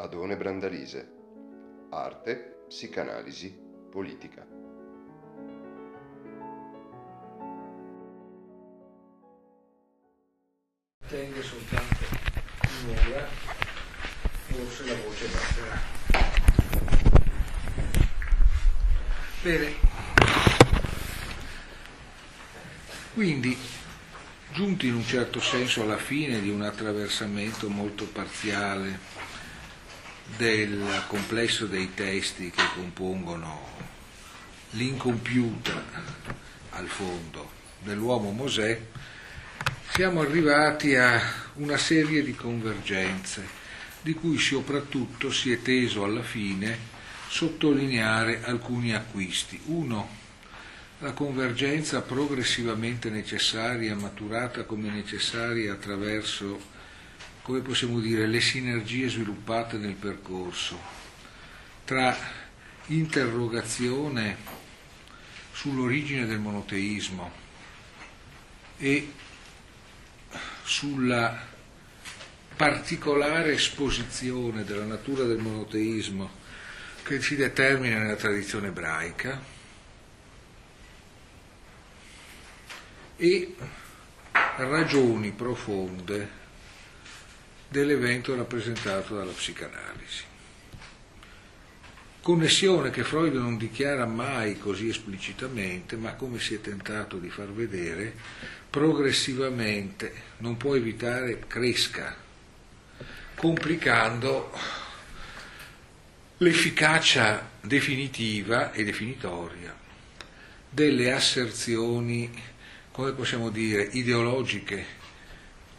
Adone Brandalise. Arte, psicanalisi, politica. Tende soltanto un'ora, forse la voce basterà. Bene, quindi giunti in un certo senso alla fine di un attraversamento molto parziale del complesso dei testi che compongono l'incompiuta al fondo dell'uomo Mosè, siamo arrivati a una serie di convergenze, di cui soprattutto si è teso alla fine sottolineare alcuni acquisti. Uno, la convergenza progressivamente necessaria, maturata come necessaria attraverso come possiamo dire, le sinergie sviluppate nel percorso. Tra interrogazione sull'origine del monoteismo e sulla particolare esposizione della natura del monoteismo che si determina nella tradizione ebraica e ragioni profonde dell'evento rappresentato dalla psicanalisi. Connessione che Freud non dichiara mai così esplicitamente, ma come si è tentato di far vedere, progressivamente non può evitare cresca, complicando l'efficacia definitiva e definitoria delle asserzioni, come possiamo dire, ideologiche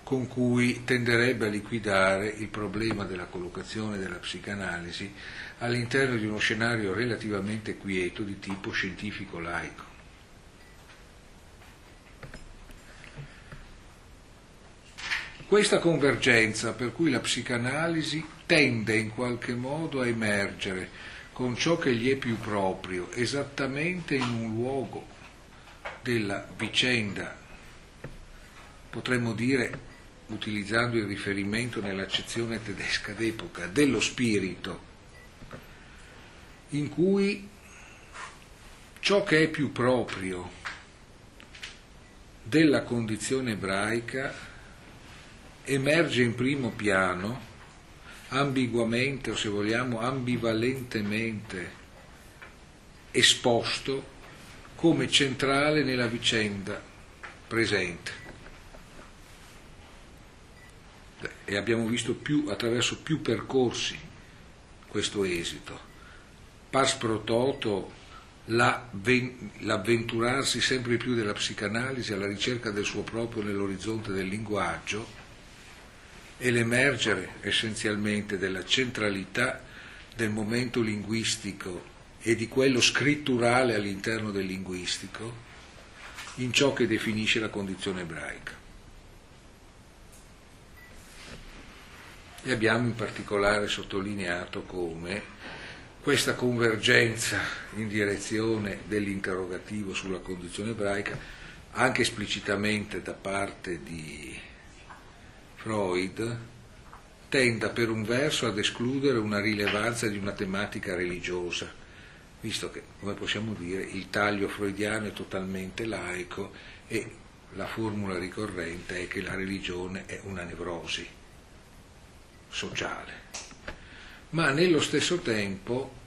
con cui tenderebbe a liquidare il problema della collocazione della psicanalisi all'interno di uno scenario relativamente quieto di tipo scientifico-laico. Questa convergenza per cui la psicanalisi tende in qualche modo a emergere con ciò che gli è più proprio, esattamente in un luogo della vicenda, potremmo dire utilizzando il riferimento nell'accezione tedesca d'epoca, dello spirito, in cui ciò che è più proprio della condizione ebraica emerge in primo piano, ambiguamente o se vogliamo ambivalentemente esposto come centrale nella vicenda presente. E abbiamo visto più, attraverso più percorsi questo esito. Pars pro toto l'avventurarsi sempre più della psicanalisi alla ricerca del suo proprio nell'orizzonte del linguaggio e l'emergere essenzialmente della centralità del momento linguistico e di quello scritturale all'interno del linguistico in ciò che definisce la condizione ebraica. E abbiamo in particolare sottolineato come questa convergenza in direzione dell'interrogativo sulla condizione ebraica, anche esplicitamente da parte di Freud, tenda per un verso ad escludere una rilevanza di una tematica religiosa, visto che, come possiamo dire, il taglio freudiano è totalmente laico e la formula ricorrente è che la religione è una nevrosi sociale, ma nello stesso tempo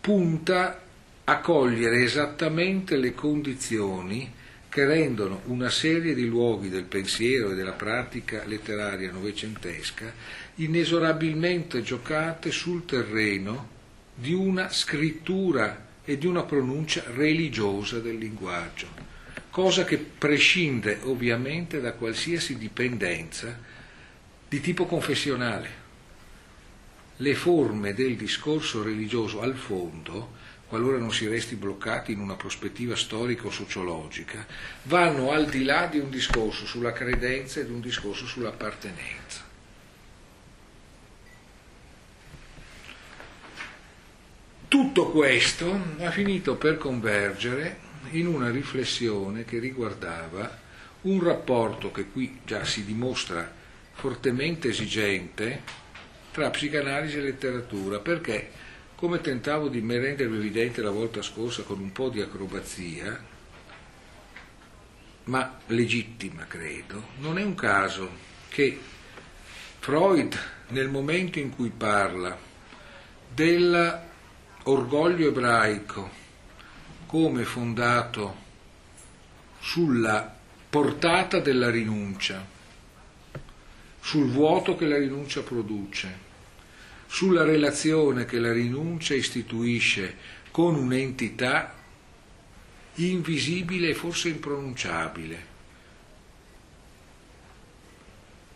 punta a cogliere esattamente le condizioni che rendono una serie di luoghi del pensiero e della pratica letteraria novecentesca inesorabilmente giocate sul terreno di una scrittura e di una pronuncia religiosa del linguaggio, cosa che prescinde ovviamente da qualsiasi dipendenza di tipo confessionale. Le forme del discorso religioso al fondo, qualora non si resti bloccati in una prospettiva storico-sociologica, vanno al di là di un discorso sulla credenza e di un discorso sull'appartenenza. Tutto questo ha finito per convergere in una riflessione che riguardava un rapporto che qui già si dimostra fortemente esigente tra psicanalisi e letteratura, perché, come tentavo di rendervi evidente la volta scorsa con un po' di acrobazia, ma legittima credo, non è un caso che Freud nel momento in cui parla dell'orgoglio ebraico come fondato sulla portata della rinuncia, sul vuoto che la rinuncia produce, sulla relazione che la rinuncia istituisce con un'entità invisibile e forse impronunciabile,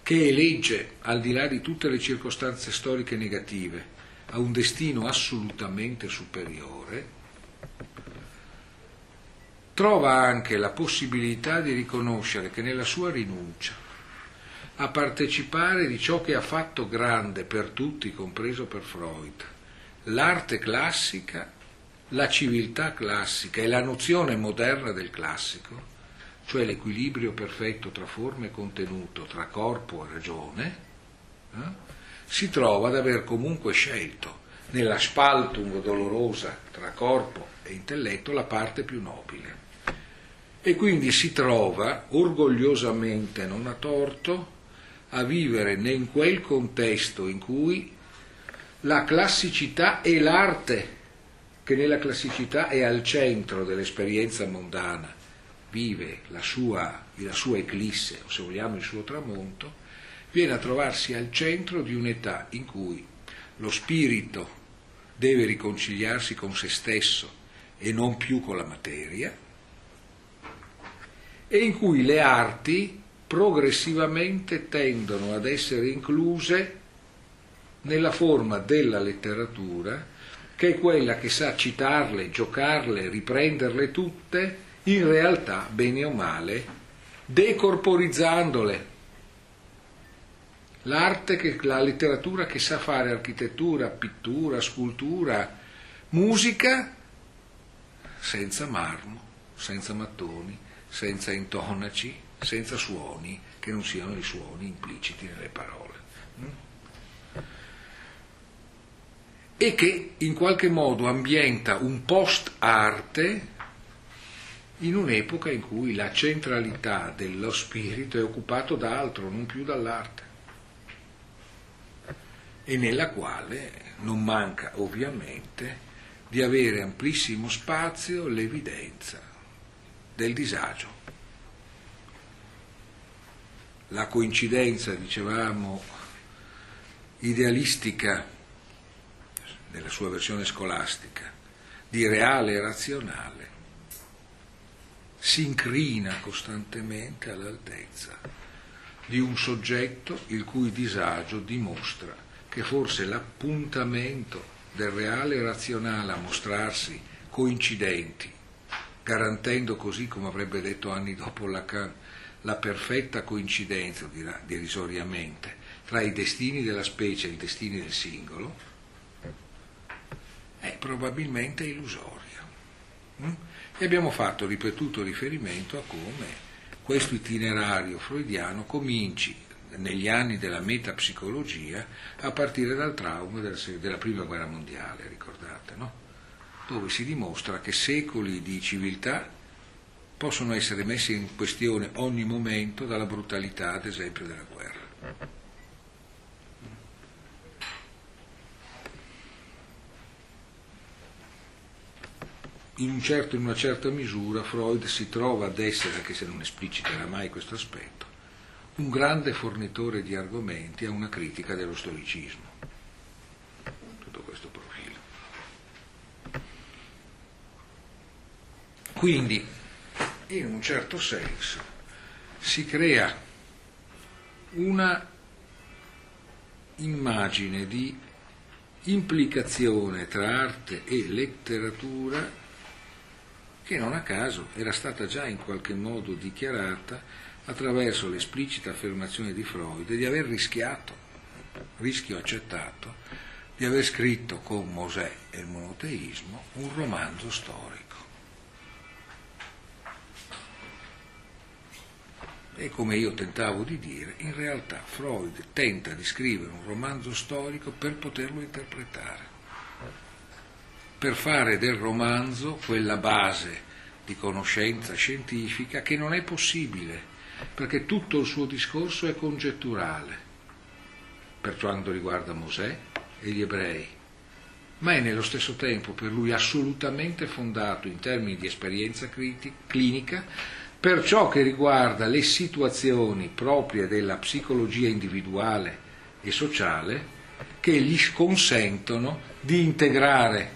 che elegge, al di là di tutte le circostanze storiche negative, a un destino assolutamente superiore, trova anche la possibilità di riconoscere che nella sua rinuncia a partecipare di ciò che ha fatto grande per tutti, compreso per Freud, l'arte classica, la civiltà classica e la nozione moderna del classico, cioè l'equilibrio perfetto tra forma e contenuto, tra corpo e ragione, eh, si trova ad aver comunque scelto nella spaltum dolorosa tra corpo e intelletto la parte più nobile. E quindi si trova orgogliosamente, non a torto, a vivere in quel contesto in cui la classicità e l'arte, che nella classicità è al centro dell'esperienza mondana, vive la sua, la sua eclisse, o se vogliamo il suo tramonto, viene a trovarsi al centro di un'età in cui lo spirito deve riconciliarsi con se stesso e non più con la materia, e in cui le arti progressivamente tendono ad essere incluse nella forma della letteratura, che è quella che sa citarle, giocarle, riprenderle tutte, in realtà, bene o male, decorporizzandole. L'arte, che, la letteratura che sa fare architettura, pittura, scultura, musica, senza marmo, senza mattoni, senza intonaci, senza suoni che non siano i suoni impliciti nelle parole. Mm? E che in qualche modo ambienta un post-arte in un'epoca in cui la centralità dello spirito è occupato da altro, non più dall'arte, e nella quale non manca ovviamente di avere amplissimo spazio l'evidenza del disagio. La coincidenza, dicevamo, idealistica nella sua versione scolastica, di reale e razionale, si incrina costantemente all'altezza di un soggetto il cui disagio dimostra che forse l'appuntamento del reale e razionale a mostrarsi coincidenti, garantendo così, come avrebbe detto anni dopo Lacan, la perfetta coincidenza, dirà derisoriamente, tra i destini della specie e i destini del singolo, è probabilmente illusoria. Mm? E abbiamo fatto ripetuto riferimento a come questo itinerario freudiano cominci negli anni della metapsicologia a partire dal trauma della, della prima guerra mondiale, ricordate, no? dove si dimostra che secoli di civiltà possono essere messi in questione ogni momento dalla brutalità, ad esempio, della guerra. In, un certo, in, una certa misura Freud si trova ad essere, anche se non espliciterà mai questo aspetto, un grande fornitore di argomenti a una critica dello storicismo. Tutto questo profilo. Quindi, in un certo senso, si crea una immagine di implicazione tra arte e letteratura che non a caso era stata già in qualche modo dichiarata attraverso l'esplicita affermazione di Freud di aver rischiato, rischio accettato, di aver scritto con Mosè e il monoteismo un romanzo storico. E come io tentavo di dire, in realtà Freud tenta di scrivere un romanzo storico per poterlo interpretare, per fare del romanzo quella base di conoscenza scientifica che non è possibile, perché tutto il suo discorso è congetturale per quanto riguarda Mosè e gli ebrei, ma è nello stesso tempo per lui assolutamente fondato in termini di esperienza clinica per ciò che riguarda le situazioni proprie della psicologia individuale e sociale che gli consentono di integrare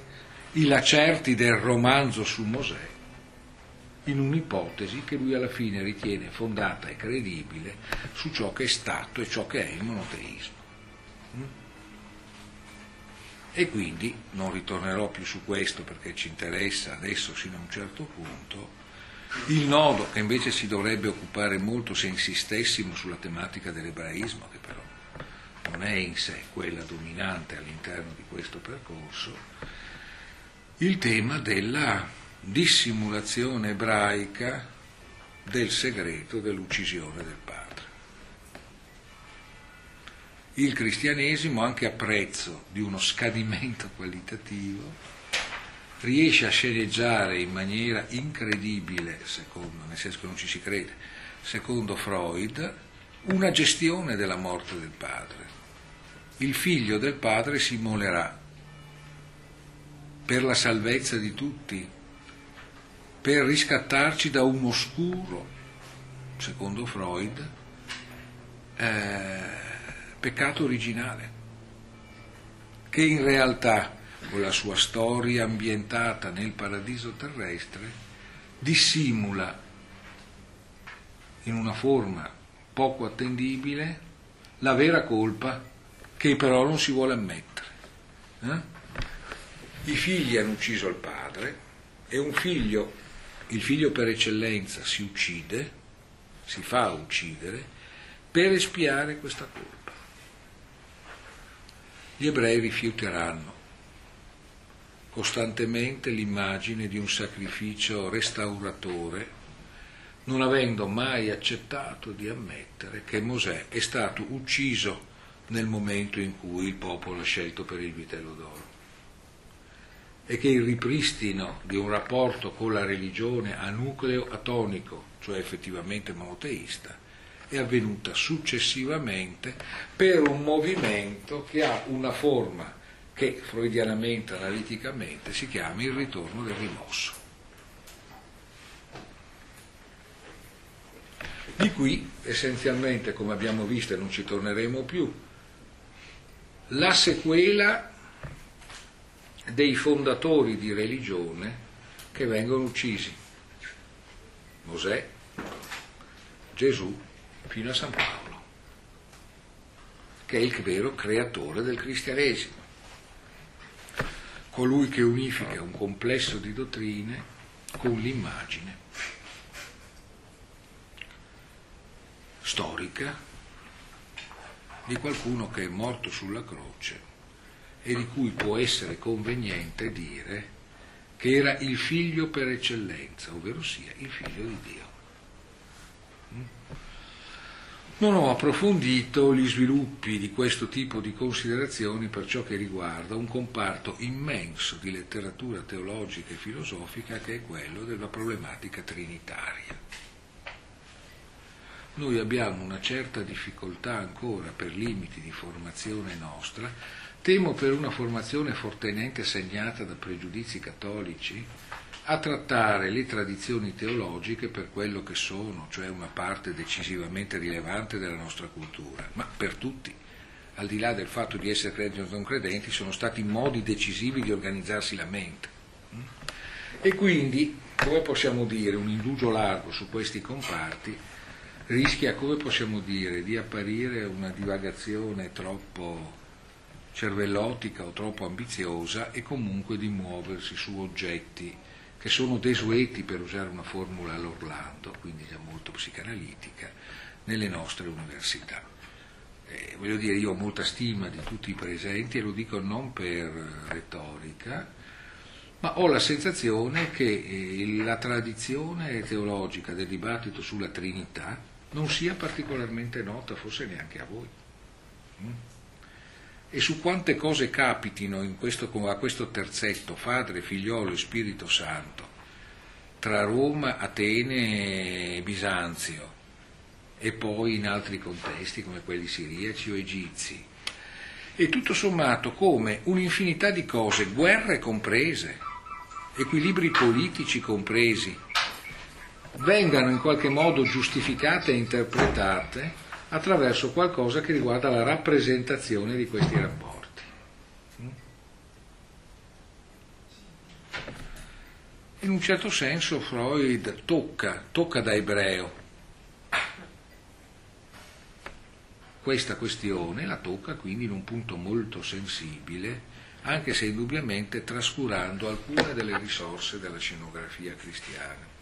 i lacerti del romanzo su Mosè in un'ipotesi che lui alla fine ritiene fondata e credibile su ciò che è stato e ciò che è il monoteismo. E quindi non ritornerò più su questo perché ci interessa adesso sino a un certo punto. Il nodo che invece si dovrebbe occupare molto se insistessimo sulla tematica dell'ebraismo, che però non è in sé quella dominante all'interno di questo percorso, il tema della dissimulazione ebraica del segreto dell'uccisione del padre. Il cristianesimo, anche a prezzo di uno scadimento qualitativo, riesce a sceneggiare in maniera incredibile, secondo, nel senso che non ci si crede, secondo Freud, una gestione della morte del padre. Il figlio del padre si immolerà per la salvezza di tutti, per riscattarci da un oscuro, secondo Freud, eh, peccato originale, che in realtà con la sua storia ambientata nel paradiso terrestre dissimula in una forma poco attendibile la vera colpa che però non si vuole ammettere. Eh? I figli hanno ucciso il padre e un figlio il figlio per eccellenza si uccide, si fa uccidere, per espiare questa colpa. Gli ebrei rifiuteranno costantemente l'immagine di un sacrificio restauratore, non avendo mai accettato di ammettere che Mosè è stato ucciso nel momento in cui il popolo ha scelto per il vitello d'oro. E che il ripristino di un rapporto con la religione a nucleo atonico, cioè effettivamente monoteista, è avvenuta successivamente per un movimento che ha una forma che freudianamente, analiticamente, si chiama il ritorno del rimosso. Di qui, essenzialmente, come abbiamo visto e non ci torneremo più, la sequela dei fondatori di religione che vengono uccisi. Mosè, Gesù, fino a San Paolo, che è il vero creatore del cristianesimo, colui che unifica un complesso di dottrine con l'immagine storica di qualcuno che è morto sulla croce e di cui può essere conveniente dire che era il figlio per eccellenza, ovvero sia il figlio di Dio. Mm? Non ho approfondito gli sviluppi di questo tipo di considerazioni per ciò che riguarda un comparto immenso di letteratura teologica e filosofica che è quello della problematica trinitaria. Noi abbiamo una certa difficoltà ancora per limiti di formazione nostra Temo per una formazione fortemente segnata da pregiudizi cattolici a trattare le tradizioni teologiche per quello che sono, cioè una parte decisivamente rilevante della nostra cultura, ma per tutti, al di là del fatto di essere credenti o non credenti, sono stati modi decisivi di organizzarsi la mente. E quindi, come possiamo dire, un indugio largo su questi comparti rischia, come possiamo dire, di apparire una divagazione troppo cervellotica o troppo ambiziosa e comunque di muoversi su oggetti che sono desueti, per usare una formula all'Orlando, quindi già molto psicanalitica, nelle nostre università. Eh, voglio dire, io ho molta stima di tutti i presenti e lo dico non per retorica, ma ho la sensazione che eh, la tradizione teologica del dibattito sulla Trinità non sia particolarmente nota, forse neanche a voi. Mm? E su quante cose capitino questo, a questo terzetto, Padre, Figliolo e Spirito Santo, tra Roma, Atene e Bisanzio, e poi in altri contesti come quelli siriaci o egizi, e tutto sommato come un'infinità di cose, guerre comprese, equilibri politici compresi, vengano in qualche modo giustificate e interpretate attraverso qualcosa che riguarda la rappresentazione di questi rapporti. In un certo senso Freud tocca, tocca da ebreo questa questione, la tocca quindi in un punto molto sensibile, anche se indubbiamente trascurando alcune delle risorse della scenografia cristiana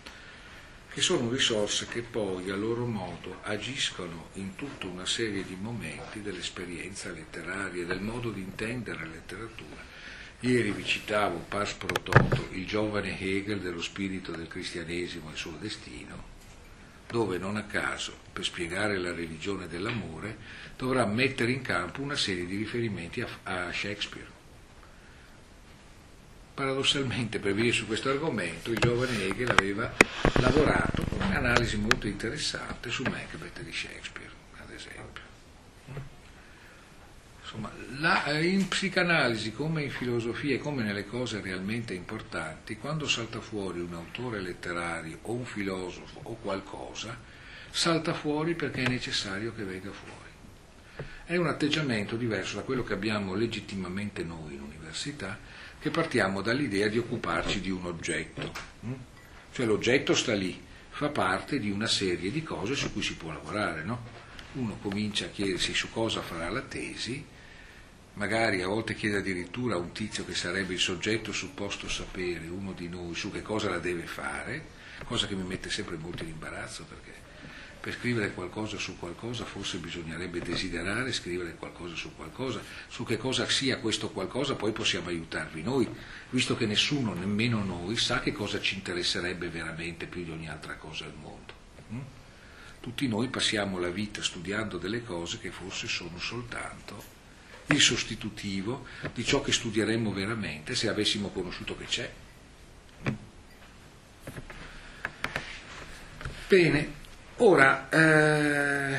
che sono risorse che poi a loro modo agiscono in tutta una serie di momenti dell'esperienza letteraria del modo di intendere la letteratura. Ieri vi citavo Pars pro il giovane Hegel dello spirito del cristianesimo e il suo destino, dove non a caso, per spiegare la religione dell'amore, dovrà mettere in campo una serie di riferimenti a, a Shakespeare paradossalmente per venire su questo argomento il giovane Hegel aveva lavorato con un'analisi molto interessante su Macbeth di Shakespeare, ad esempio. Insomma, la, in psicanalisi come in filosofia e come nelle cose realmente importanti, quando salta fuori un autore letterario o un filosofo o qualcosa, salta fuori perché è necessario che venga fuori. È un atteggiamento diverso da quello che abbiamo legittimamente noi in università, che partiamo dall'idea di occuparci di un oggetto. Mm? Cioè l'oggetto sta lì, fa parte di una serie di cose su cui si può lavorare. No? Uno comincia a chiedersi su cosa farà la tesi, magari a volte chiede addirittura a un tizio che sarebbe il soggetto supposto sapere, uno di noi, su che cosa la deve fare, cosa che mi mette sempre molto in imbarazzo perché per scrivere qualcosa su qualcosa forse bisognerebbe desiderare scrivere qualcosa su qualcosa, su che cosa sia questo qualcosa poi possiamo aiutarvi noi, visto che nessuno, nemmeno noi, sa che cosa ci interesserebbe veramente più di ogni altra cosa al mondo. Mm? Tutti noi passiamo la vita studiando delle cose che forse sono soltanto il sostitutivo di ciò che studieremmo veramente se avessimo conosciuto che c'è. Bene, Ora, eh,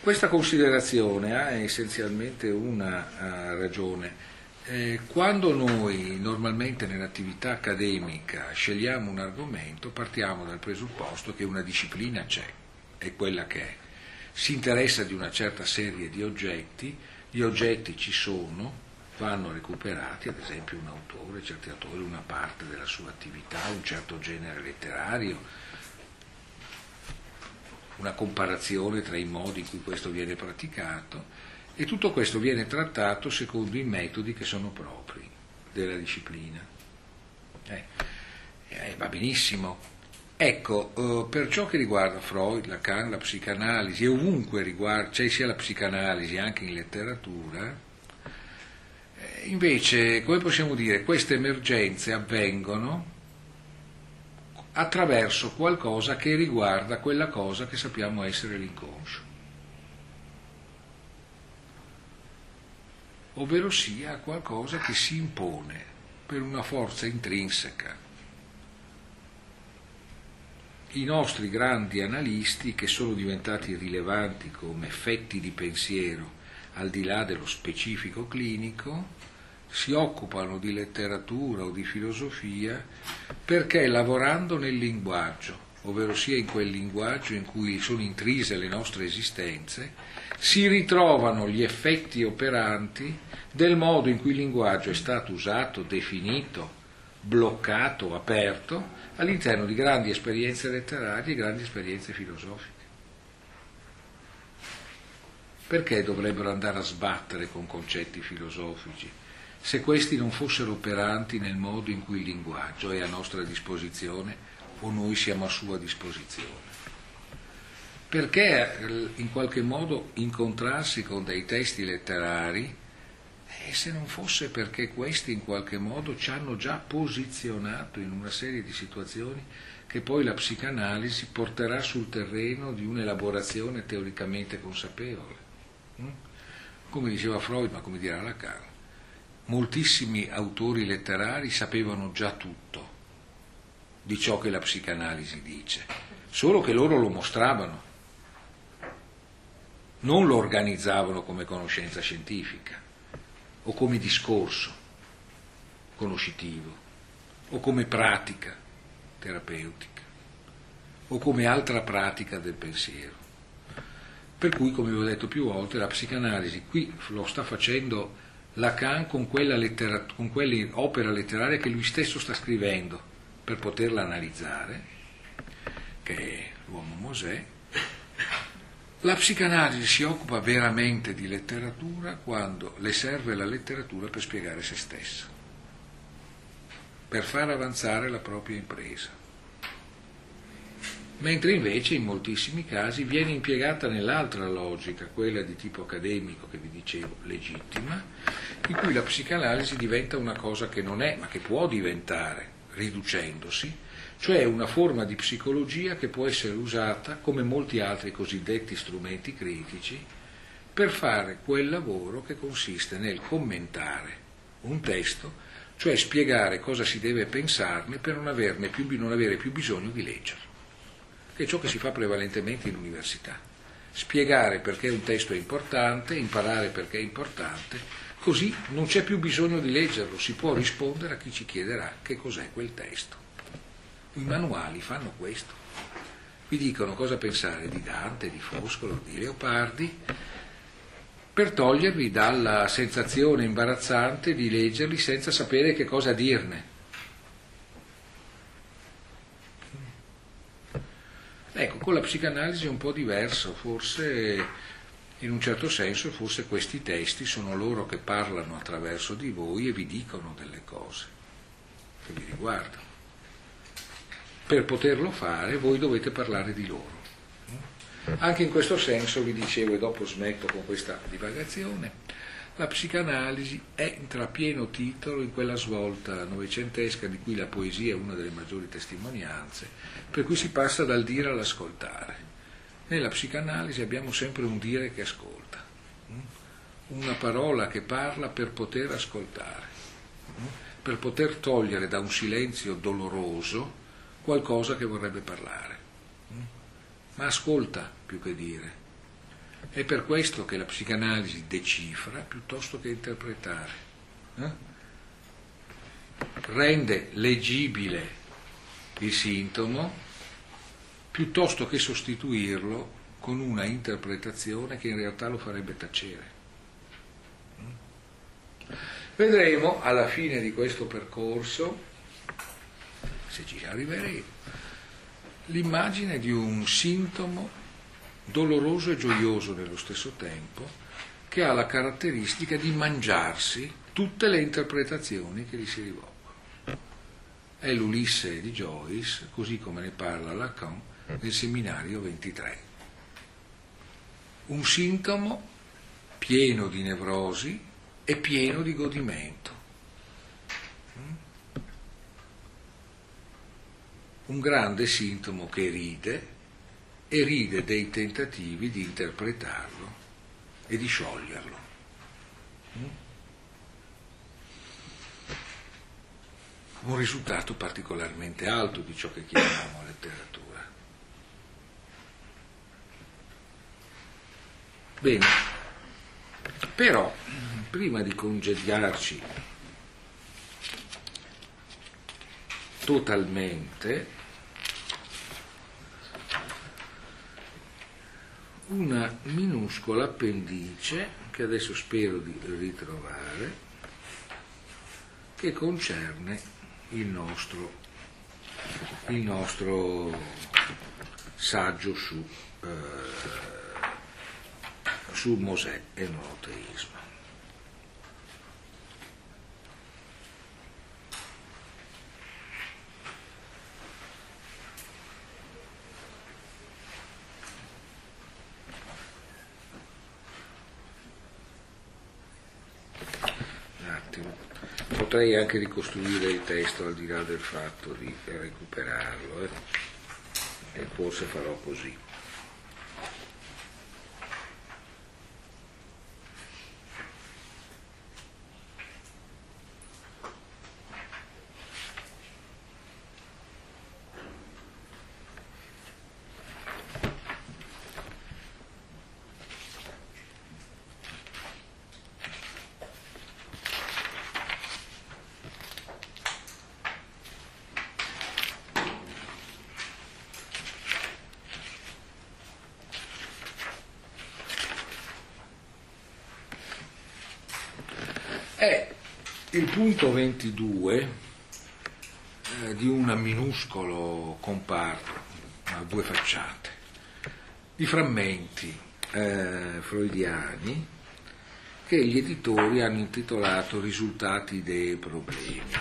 questa considerazione ha essenzialmente una uh, ragione. Eh, quando noi normalmente nell'attività accademica scegliamo un argomento, partiamo dal presupposto che una disciplina c'è, è quella che è. Si interessa di una certa serie di oggetti, gli oggetti ci sono, vanno recuperati, ad esempio un autore, certi autori, una parte della sua attività, un certo genere letterario, una comparazione tra i modi in cui questo viene praticato e tutto questo viene trattato secondo i metodi che sono propri della disciplina. Eh, eh, va benissimo. Ecco, eh, per ciò che riguarda Freud, Lacan, la psicanalisi e ovunque riguarda, c'è sia la psicanalisi anche in letteratura, eh, invece, come possiamo dire, queste emergenze avvengono attraverso qualcosa che riguarda quella cosa che sappiamo essere l'inconscio. Ovvero sia qualcosa che si impone per una forza intrinseca. I nostri grandi analisti, che sono diventati rilevanti come effetti di pensiero al di là dello specifico clinico, si occupano di letteratura o di filosofia perché lavorando nel linguaggio, ovvero sia in quel linguaggio in cui sono intrise le nostre esistenze, si ritrovano gli effetti operanti del modo in cui il linguaggio è stato usato, definito, bloccato, aperto all'interno di grandi esperienze letterarie e grandi esperienze filosofiche. Perché dovrebbero andare a sbattere con concetti filosofici? Se questi non fossero operanti nel modo in cui il linguaggio è a nostra disposizione o noi siamo a sua disposizione. Perché eh, in qualche modo incontrarsi con dei testi letterari e se non fosse perché questi in qualche modo ci hanno già posizionato in una serie di situazioni che poi la psicanalisi porterà sul terreno di un'elaborazione teoricamente consapevole. Mm? Come diceva Freud, ma come dirà Lacan, moltissimi autori letterari sapevano già tutto di ciò che la psicanalisi dice, solo che loro lo mostravano, non lo organizzavano come conoscenza scientifica o come discorso conoscitivo o come pratica terapeutica o come altra pratica del pensiero. Per cui, come vi ho detto più volte, la psicanalisi qui lo sta facendo Lacan con lettera, con quella opera letteraria che lui stesso sta scrivendo per poterla analizzare, che è l'uomo Mosè. La psicanalisi si occupa veramente di letteratura quando le serve la letteratura per spiegare se stessa per far avanzare la propria impresa. Mentre invece in moltissimi casi viene impiegata nell'altra logica, quella di tipo accademico che vi dicevo, legittima, in cui la psicanalisi diventa una cosa che non è, ma che può diventare, riducendosi, cioè una forma di psicologia che può essere usata, come molti altri cosiddetti strumenti critici, per fare quel lavoro che consiste nel commentare un testo cioè spiegare cosa si deve pensarne per non, più, non avere più bisogno di leggerlo, che è ciò che si fa prevalentemente in università. Spiegare perché un testo è importante, imparare perché è importante, così non c'è più bisogno di leggerlo, si può rispondere a chi ci chiederà che cos'è quel testo. I manuali fanno questo. Vi dicono cosa pensare di Dante, di Foscolo, di Leopardi, per togliervi dalla sensazione imbarazzante di leggerli senza sapere che cosa dirne. Ecco, con la psicanalisi è un po' diverso, forse in un certo senso forse questi testi sono loro che parlano attraverso di voi e vi dicono delle cose che vi riguardano. Per poterlo fare voi dovete parlare di loro. Anche in questo senso vi dicevo, e dopo smetto con questa divagazione, la psicanalisi entra a pieno titolo in quella svolta novecentesca di cui la poesia è una delle maggiori testimonianze, per cui si passa dal dire all'ascoltare. Nella psicanalisi abbiamo sempre un dire che ascolta, mm? una parola che parla per poter ascoltare, mm? per poter togliere da un silenzio doloroso qualcosa che vorrebbe parlare ma ascolta più che dire. È per questo che la psicanalisi decifra piuttosto che interpretare. Eh? Rende leggibile il sintomo piuttosto che sostituirlo con una interpretazione che in realtà lo farebbe tacere. Vedremo alla fine di questo percorso, se ci arriveremo, l'immagine di un sintomo doloroso e gioioso nello stesso tempo, che ha la caratteristica di mangiarsi tutte le interpretazioni che gli si rivolgono. È l'Ulisse di Joyce, così come ne parla Lacan nel seminario 23. Un sintomo pieno di nevrosi e pieno di godimento un grande sintomo che ride e ride dei tentativi di interpretarlo e di scioglierlo. Mm? Un risultato particolarmente alto di ciò che chiamiamo letteratura. Bene, però prima di congediarci totalmente una minuscola appendice che adesso spero di ritrovare che concerne il nostro, il nostro saggio su, eh, su Mosè e il monoteismo. un attimo. Potrei anche ricostruire il testo al di là del fatto di recuperarlo, eh? e forse farò così. è il punto 22 eh, di un minuscolo comparto, a due facciate, di frammenti eh, freudiani che gli editori hanno intitolato Risultati, e problemi.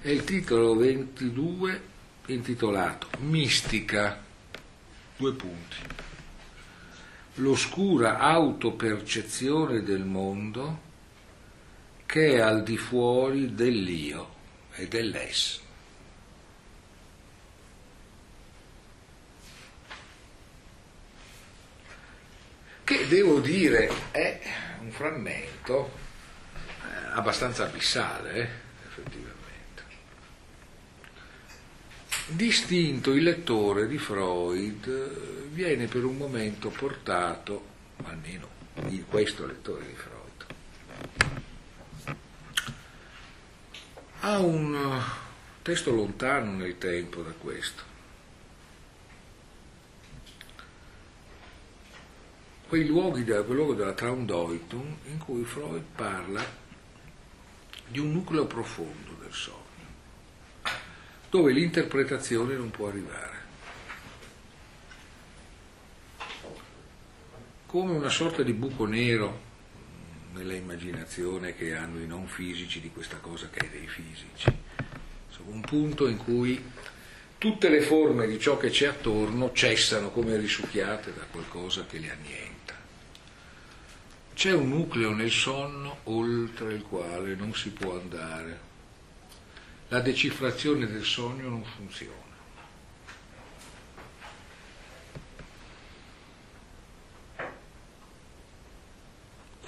E il titolo 22 intitolato Mistica, due punti l'oscura autopercezione del mondo che è al di fuori dell'io e dell'ess. Che devo dire è un frammento eh, abbastanza abissale, eh, effettivamente. Distinto il lettore di Freud viene per un momento portato, almeno questo lettore di Freud, a un testo lontano nel tempo da questo. Quei luoghi, quel luogo della Traumdeutung in cui Freud parla di un nucleo profondo del sogno, dove l'interpretazione non può arrivare. come una sorta di buco nero nella immaginazione che hanno i non fisici di questa cosa che è dei fisici. Insomma, un punto in cui tutte le forme di ciò che c'è attorno cessano come risucchiate da qualcosa che le annienta. C'è un nucleo nel sonno oltre il quale non si può andare. La decifrazione del sogno non funziona.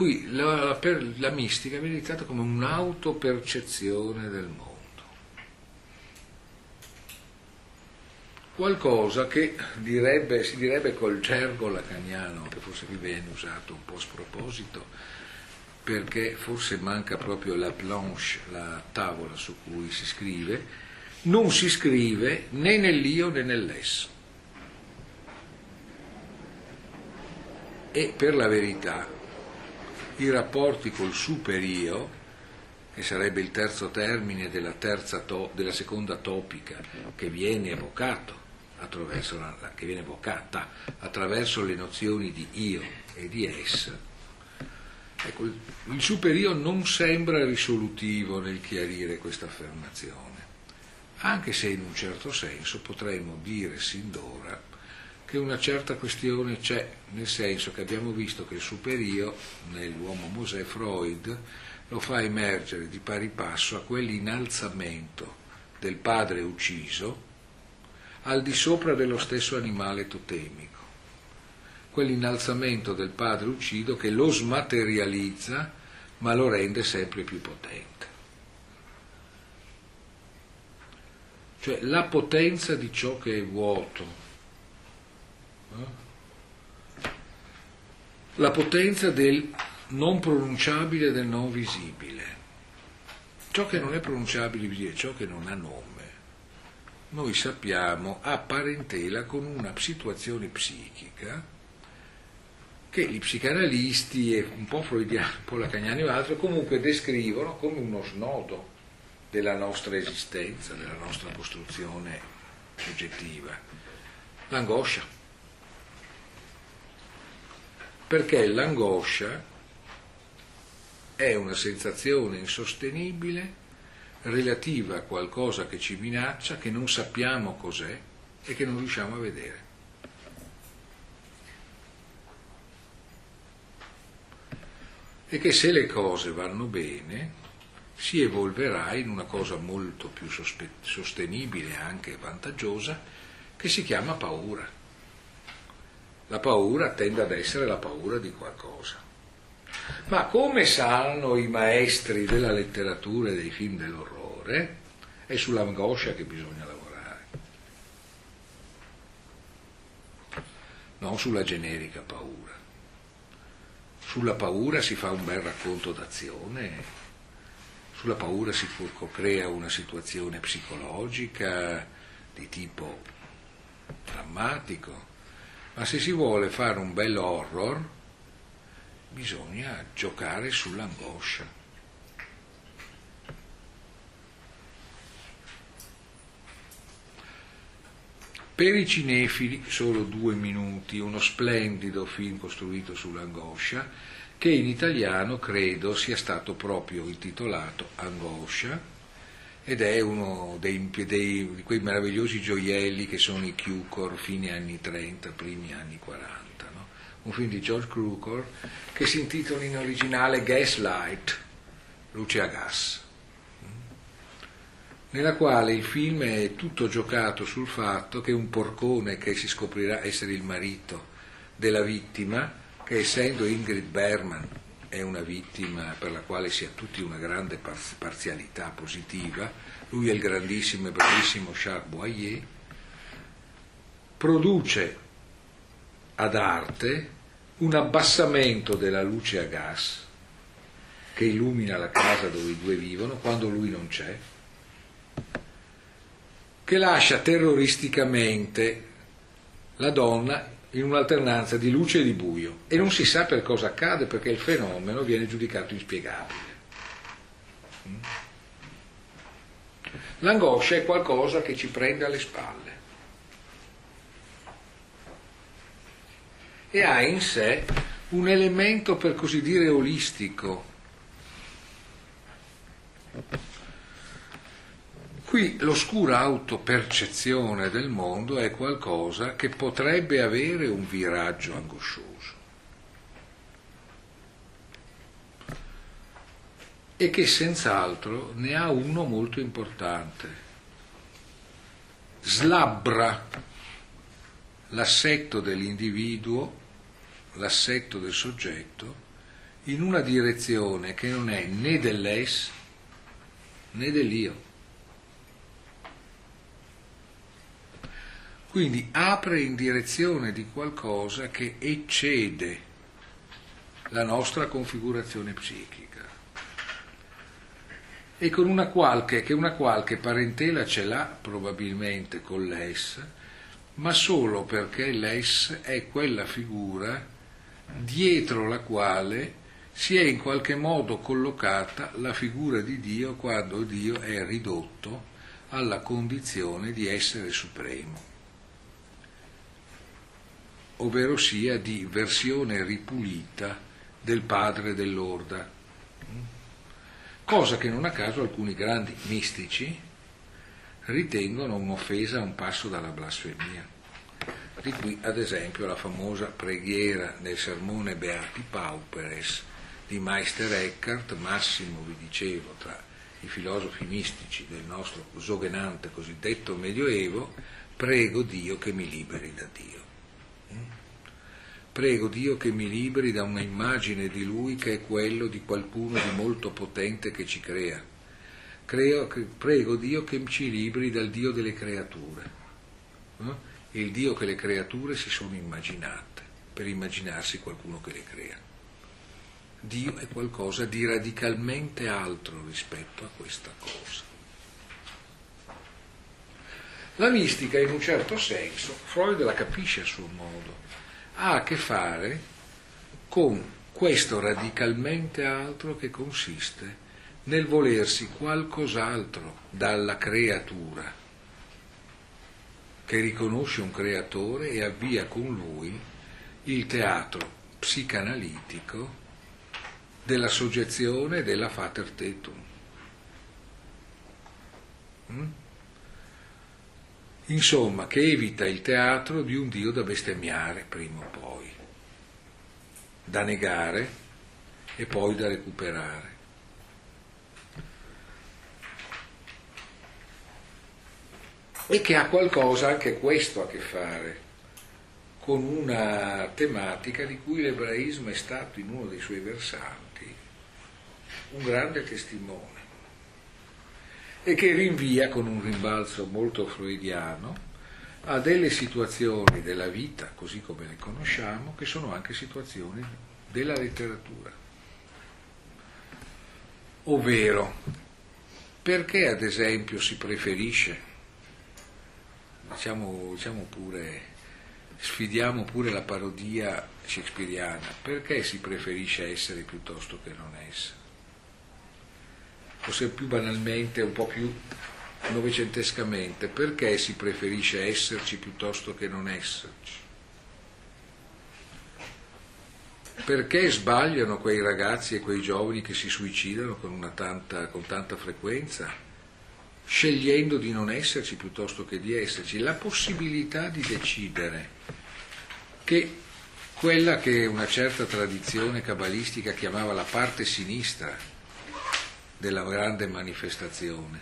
Qui la, per, la mistica viene indicata come un'autopercezione del mondo. Qualcosa che direbbe, si direbbe col gergo lacaniano, che forse qui viene usato un po' a sproposito, perché forse manca proprio la planche, la tavola su cui si scrive, non si scrive né nell'io né nell'esso. E per la verità i rapporti col superio, che sarebbe il terzo termine della, terza to, della seconda topica, che viene attraverso la, che viene evocata attraverso le nozioni di io e di essa. Ecco, il superio non sembra risolutivo nel chiarire questa affermazione, anche se in un certo senso potremmo dire sin d'ora che una certa questione c'è, nel senso che abbiamo visto che il superio nell'uomo Mosè Freud lo fa emergere di pari passo a quell'innalzamento del padre ucciso al di sopra dello stesso animale totemico, quell'innalzamento del padre uccido che lo smaterializza ma lo rende sempre più potente. Cioè la potenza di ciò che è vuoto, la potenza del non pronunciabile e del non visibile. Ciò che non è pronunciabile, visibile, ciò che non ha nome, noi sappiamo ha parentela con una situazione psichica che gli psicanalisti, e un po' freudiani, un po' lacaniani o altro, comunque descrivono come uno snodo della nostra esistenza, della nostra costruzione soggettiva. L'angoscia perché l'angoscia è una sensazione insostenibile relativa a qualcosa che ci minaccia, che non sappiamo cos'è e che non riusciamo a vedere. e che se le cose vanno bene si evolverà in una cosa molto più sostenibile e anche vantaggiosa che si chiama paura. La paura tende ad essere la paura di qualcosa. Ma come sanno i maestri della letteratura e dei film dell'orrore, è sull'angoscia che bisogna lavorare, non sulla generica paura. Sulla paura si fa un bel racconto d'azione, sulla paura si crea una situazione psicologica di tipo drammatico, ma se si vuole fare un bel horror bisogna giocare sull'angoscia. Per i cinefili, solo due minuti, uno splendido film costruito sull'angoscia, che in italiano credo sia stato proprio intitolato Angoscia, ed è uno dei, dei, di quei meravigliosi gioielli che sono i Cukor, fine anni 30, primi anni 40. No? Un film di George Cukor che si intitola in originale Gaslight, luce a gas, nella quale il film è tutto giocato sul fatto che un porcone che si scoprirà essere il marito della vittima, che essendo Ingrid Berman è una vittima per la quale si ha tutti una grande parzialità positiva, lui è il grandissimo e bravissimo Charles Boyer, produce ad arte un abbassamento della luce a gas che illumina la casa dove i due vivono quando lui non c'è, che lascia terroristicamente la donna in un'alternanza di luce e di buio. E non si sa per cosa accade perché il fenomeno viene giudicato inspiegabile. L'angoscia è qualcosa che ci prende alle spalle. E ha in sé un elemento per così dire olistico Qui l'oscura autopercezione del mondo è qualcosa che potrebbe avere un viraggio angoscioso e che senz'altro ne ha uno molto importante. Slabbra l'assetto dell'individuo, l'assetto del soggetto, in una direzione che non è né dell'es né dell'io. Quindi apre in direzione di qualcosa che eccede la nostra configurazione psichica. E con una qualche, che una qualche parentela ce l'ha probabilmente con l'es, ma solo perché l'es è quella figura dietro la quale si è in qualche modo collocata la figura di Dio quando Dio è ridotto alla condizione di essere supremo ovvero sia di versione ripulita del padre dell'orda. Cosa che non a caso alcuni grandi mistici ritengono un'offesa un passo dalla blasfemia. Di qui ad esempio la famosa preghiera nel sermone Beati Pauperes di Meister Eckhart, massimo vi dicevo tra i filosofi mistici del nostro soghenante cosiddetto Medioevo, prego Dio che mi liberi da Dio. Prego Dio che mi liberi da una immagine di Lui che è quello di qualcuno di molto potente che ci crea. Creo, prego Dio che ci liberi dal Dio delle creature, eh? il Dio che le creature si sono immaginate, per immaginarsi qualcuno che le crea. Dio è qualcosa di radicalmente altro rispetto a questa cosa. La mistica in un certo senso, Freud la capisce a suo modo, ha a che fare con questo radicalmente altro che consiste nel volersi qualcos'altro dalla creatura, che riconosce un creatore e avvia con lui il teatro psicanalitico della soggezione della fater tetum. Mm? Insomma, che evita il teatro di un Dio da bestemmiare prima o poi, da negare e poi da recuperare. E che ha qualcosa anche questo a che fare con una tematica di cui l'ebraismo è stato in uno dei suoi versanti un grande testimone e che rinvia con un rimbalzo molto freudiano a delle situazioni della vita, così come le conosciamo, che sono anche situazioni della letteratura. Ovvero, perché ad esempio si preferisce, diciamo, diciamo pure, sfidiamo pure la parodia shakespeariana, perché si preferisce essere piuttosto che non essere? O se più banalmente, un po' più novecentescamente, perché si preferisce esserci piuttosto che non esserci? Perché sbagliano quei ragazzi e quei giovani che si suicidano con, tanta, con tanta frequenza, scegliendo di non esserci piuttosto che di esserci? La possibilità di decidere che quella che una certa tradizione cabalistica chiamava la parte sinistra della grande manifestazione,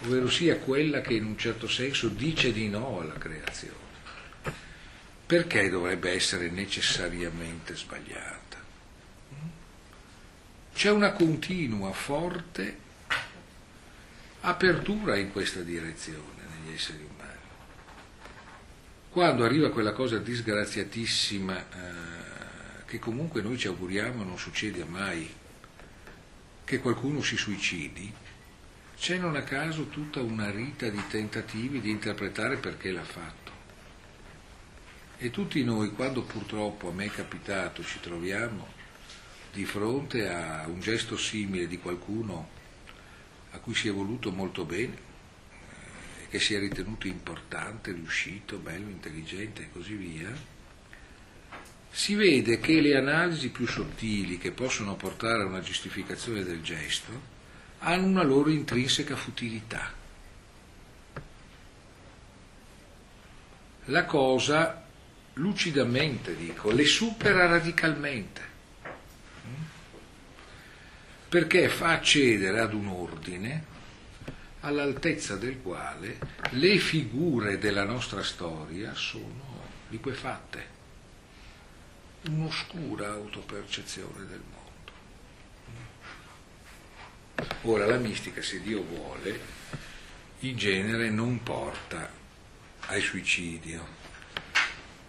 ovvero sia quella che in un certo senso dice di no alla creazione. Perché dovrebbe essere necessariamente sbagliata? C'è una continua, forte apertura in questa direzione negli esseri umani. Quando arriva quella cosa disgraziatissima eh, che comunque noi ci auguriamo non succeda mai, che qualcuno si suicidi, c'è non a caso tutta una rita di tentativi di interpretare perché l'ha fatto. E tutti noi, quando purtroppo a me è capitato, ci troviamo di fronte a un gesto simile di qualcuno a cui si è voluto molto bene, eh, che si è ritenuto importante, riuscito, bello, intelligente e così via, si vede che le analisi più sottili che possono portare a una giustificazione del gesto hanno una loro intrinseca futilità. La cosa, lucidamente dico, le supera radicalmente, perché fa accedere ad un ordine all'altezza del quale le figure della nostra storia sono liquefatte, un'oscura autopercezione del mondo. Ora la mistica, se Dio vuole, in genere non porta al suicidio,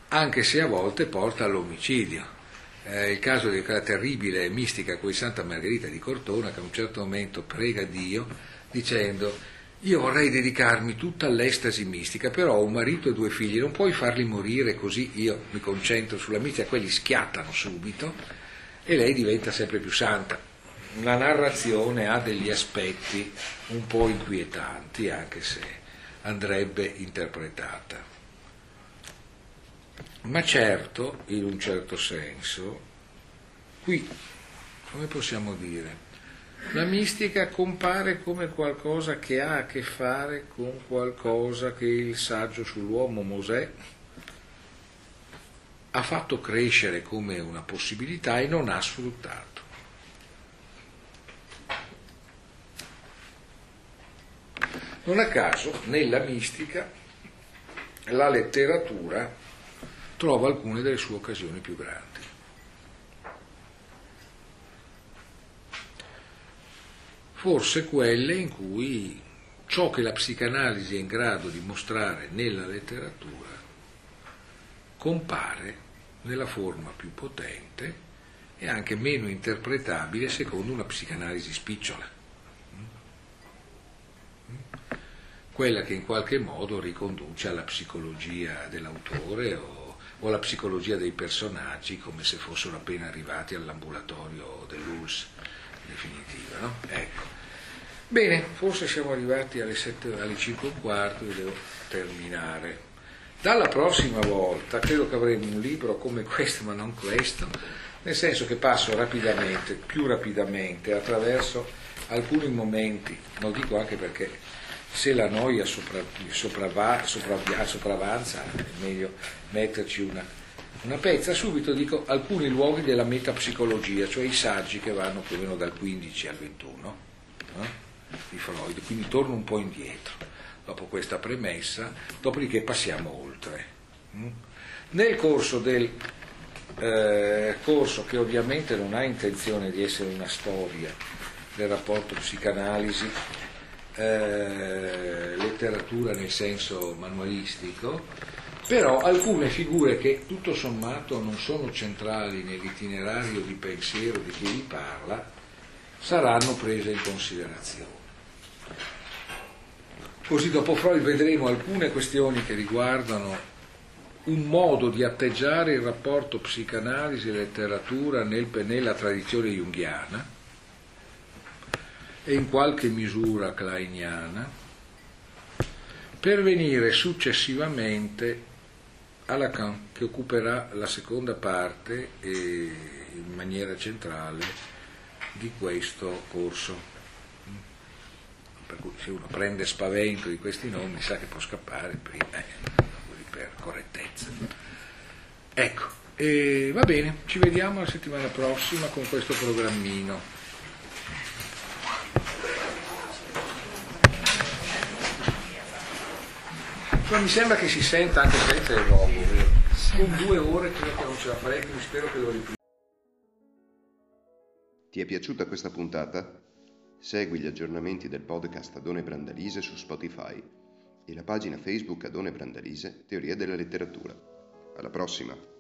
anche se a volte porta all'omicidio. Eh, il caso di quella terribile mistica con Santa Margherita di Cortona che a un certo momento prega Dio dicendo io vorrei dedicarmi tutta all'estasi mistica, però ho un marito e due figli, non puoi farli morire così io mi concentro sulla mistica, quelli schiattano subito e lei diventa sempre più santa la narrazione ha degli aspetti un po' inquietanti, anche se andrebbe interpretata. Ma certo, in un certo senso, qui, come possiamo dire, la mistica compare come qualcosa che ha a che fare con qualcosa che il saggio sull'uomo Mosè ha fatto crescere come una possibilità e non ha sfruttato. Non a caso nella mistica la letteratura trova alcune delle sue occasioni più grandi. Forse quelle in cui ciò che la psicanalisi è in grado di mostrare nella letteratura compare nella forma più potente e anche meno interpretabile secondo una psicanalisi spicciola. quella che in qualche modo riconduce alla psicologia dell'autore o, o alla psicologia dei personaggi come se fossero appena arrivati all'ambulatorio dell'ULS definitiva. No? Ecco. Bene, forse siamo arrivati alle, 7, alle 5 e un quarto e devo terminare. Dalla prossima volta credo che avremo un libro come questo, ma non questo, nel senso che passo rapidamente, più rapidamente, attraverso alcuni momenti, lo dico anche perché se la noia sopravva, sopravvia, sopravanza è meglio metterci una una pezza, subito dico alcuni luoghi della metapsicologia, cioè i saggi che vanno più o meno dal 15 al 21 eh, di Freud, quindi torno un po' indietro dopo questa premessa, dopodiché passiamo oltre. Mm? Nel corso del eh, corso, che ovviamente non ha intenzione di essere una storia del rapporto psicanalisi, eh, letteratura nel senso manualistico, però alcune figure che tutto sommato non sono centrali nell'itinerario di pensiero di chi vi parla saranno prese in considerazione. Così dopo Freud vedremo alcune questioni che riguardano un modo di atteggiare il rapporto psicanalisi e letteratura nel, nella tradizione junghiana e in qualche misura kleiniana, per venire successivamente a Lacan che occuperà la seconda parte in maniera centrale di questo corso. Per cui se uno prende spavento di questi nomi sa che può scappare prima, eh, per correttezza. Ecco, va bene, ci vediamo la settimana prossima con questo programmino. Ma mi sembra che si senta anche senza il logo, con due ore credo che non ce la farei, quindi spero che lo riprenda. Ti è piaciuta questa puntata? Segui gli aggiornamenti del podcast Adone Brandalise su Spotify e la pagina Facebook Adone Brandalise Teoria della letteratura. Alla prossima!